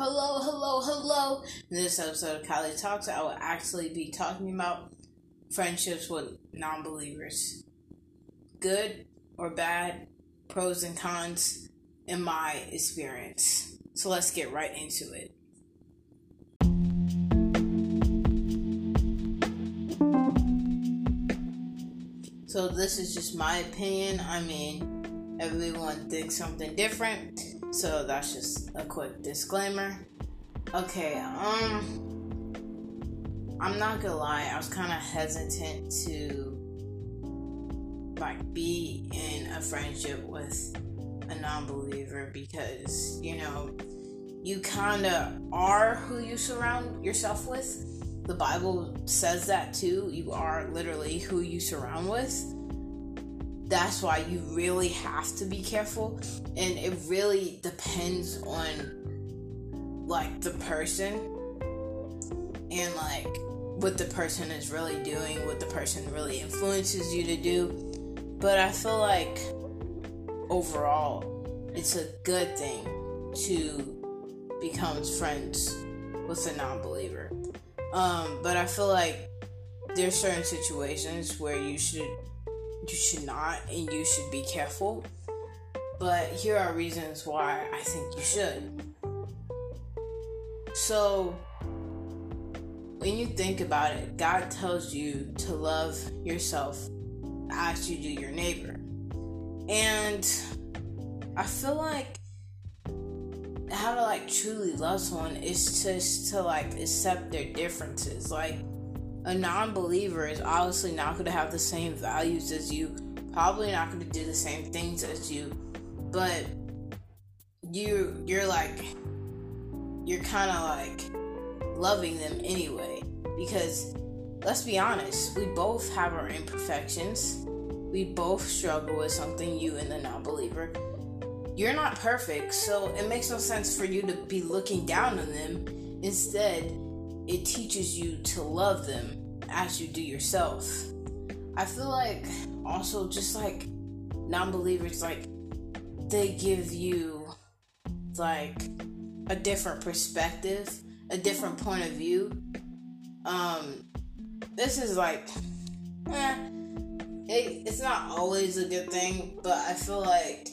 Hello, hello, hello. In this episode of Kylie Talks, I will actually be talking about friendships with non believers. Good or bad, pros and cons, in my experience. So let's get right into it. So, this is just my opinion. I mean, everyone thinks something different. So that's just a quick disclaimer. Okay, um I'm not gonna lie, I was kinda hesitant to like be in a friendship with a non-believer because, you know, you kinda are who you surround yourself with. The Bible says that too. You are literally who you surround with that's why you really have to be careful. And it really depends on like the person. And like what the person is really doing what the person really influences you to do. But i feel like overall it's a good thing to become friends with a non-believer. Um, but i feel like there's certain situations where you should you should not and you should be careful. But here are reasons why I think you should. So, when you think about it, God tells you to love yourself as you do your neighbor. And I feel like how to like truly love someone is just to like accept their differences. Like a non-believer is obviously not going to have the same values as you probably not going to do the same things as you but you you're like you're kind of like loving them anyway because let's be honest we both have our imperfections. We both struggle with something you and the non-believer. You're not perfect so it makes no sense for you to be looking down on them. Instead it teaches you to love them as you do yourself. I feel like also just like non-believers like they give you like a different perspective, a different point of view. Um this is like eh, it, it's not always a good thing, but I feel like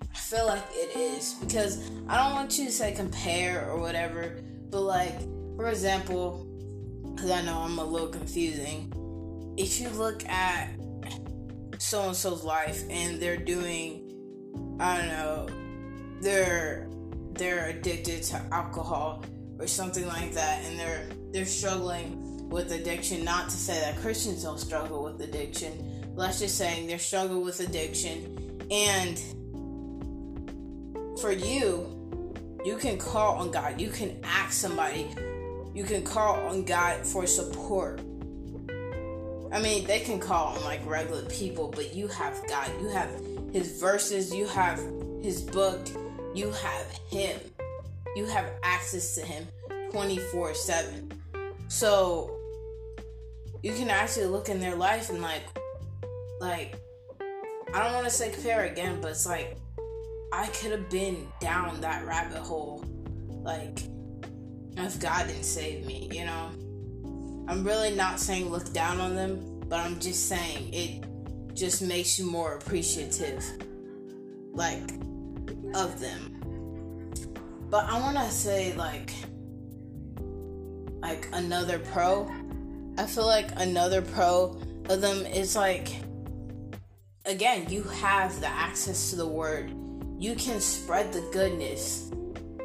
I feel like it is because I don't want you to say compare or whatever, but like for example, because I know I'm a little confusing. If you look at so and so's life and they're doing, I don't know, they're they're addicted to alcohol or something like that, and they're they're struggling with addiction. Not to say that Christians don't struggle with addiction. Let's just saying they're struggling with addiction, and for you, you can call on God. You can ask somebody you can call on God for support. I mean, they can call on like regular people, but you have God. You have His verses, you have His book, you have Him. You have access to Him 24 7. So, you can actually look in their life and like, like, I don't want to say compare again, but it's like, I could have been down that rabbit hole. Like, if God didn't save me, you know? I'm really not saying look down on them, but I'm just saying it just makes you more appreciative, like, of them. But I want to say, like, like another pro. I feel like another pro of them is like, again, you have the access to the word. You can spread the goodness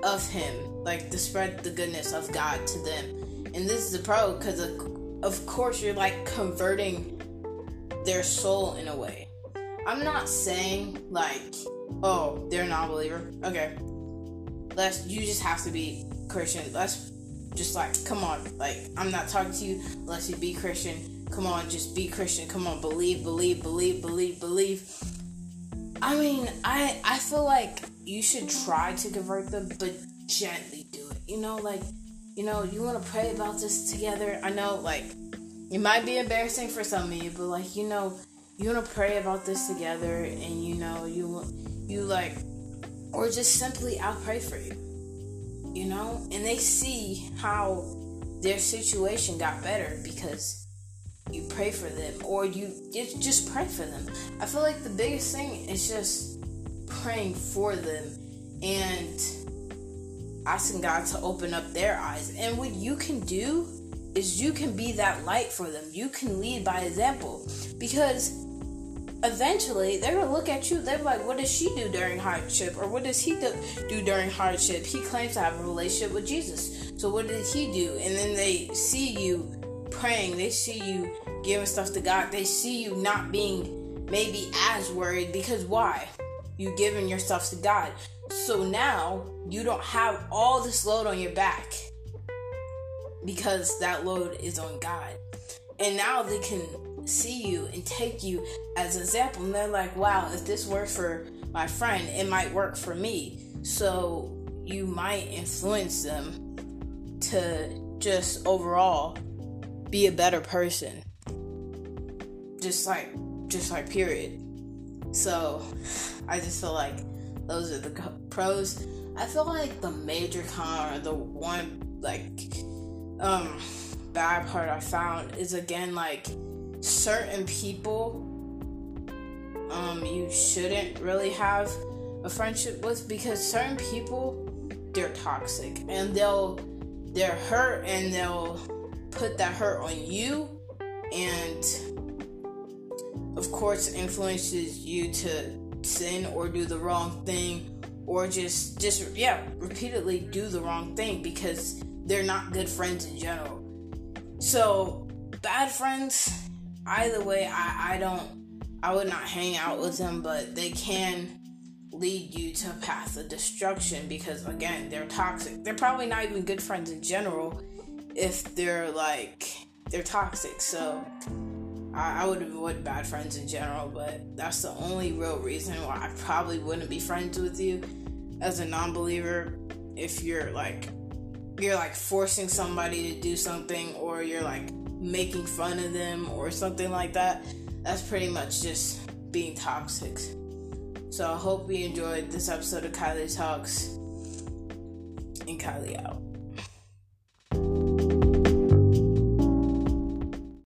of Him like to spread the goodness of God to them. And this is a pro because of, of course you're like converting their soul in a way. I'm not saying like, oh, they're not a non-believer. Okay, let's you just have to be Christian. Let's just like, come on, like I'm not talking to you unless you be Christian. Come on, just be Christian. Come on, believe, believe, believe, believe, believe. I mean, I I feel like you should try to convert them, but gently do it. You know, like, you know, you want to pray about this together. I know, like, it might be embarrassing for some of you, but like, you know, you want to pray about this together, and you know, you you like, or just simply, I'll pray for you. you know, and they see how their situation got better because you pray for them or you just pray for them. I feel like the biggest thing is just praying for them and asking God to open up their eyes. And what you can do is you can be that light for them. You can lead by example because eventually they're gonna look at you. They're like, "What does she do during hardship? Or what does he do, do during hardship? He claims to have a relationship with Jesus. So what did he do?" And then they see you praying. They see you giving stuff to God. They see you not being maybe as worried because why? You giving your stuff to God. So now you don't have all this load on your back because that load is on God. And now they can see you and take you as an example. And they're like, wow, if this works for my friend, it might work for me. So you might influence them to just overall be a better person. Just like, just like, period. So I just feel like those are the pros. I feel like the major con or the one like um bad part I found is again like certain people um you shouldn't really have a friendship with because certain people they're toxic and they'll they're hurt and they'll put that hurt on you and of course influences you to sin or do the wrong thing or just just yeah repeatedly do the wrong thing because they're not good friends in general. So bad friends either way i i don't i would not hang out with them but they can lead you to a path of destruction because again they're toxic. They're probably not even good friends in general if they're like they're toxic. So I, I would avoid bad friends in general, but that's the only real reason why I probably wouldn't be friends with you as a non-believer. If you're like you're like forcing somebody to do something, or you're like making fun of them, or something like that, that's pretty much just being toxic. So I hope you enjoyed this episode of Kylie Talks, and Kylie out.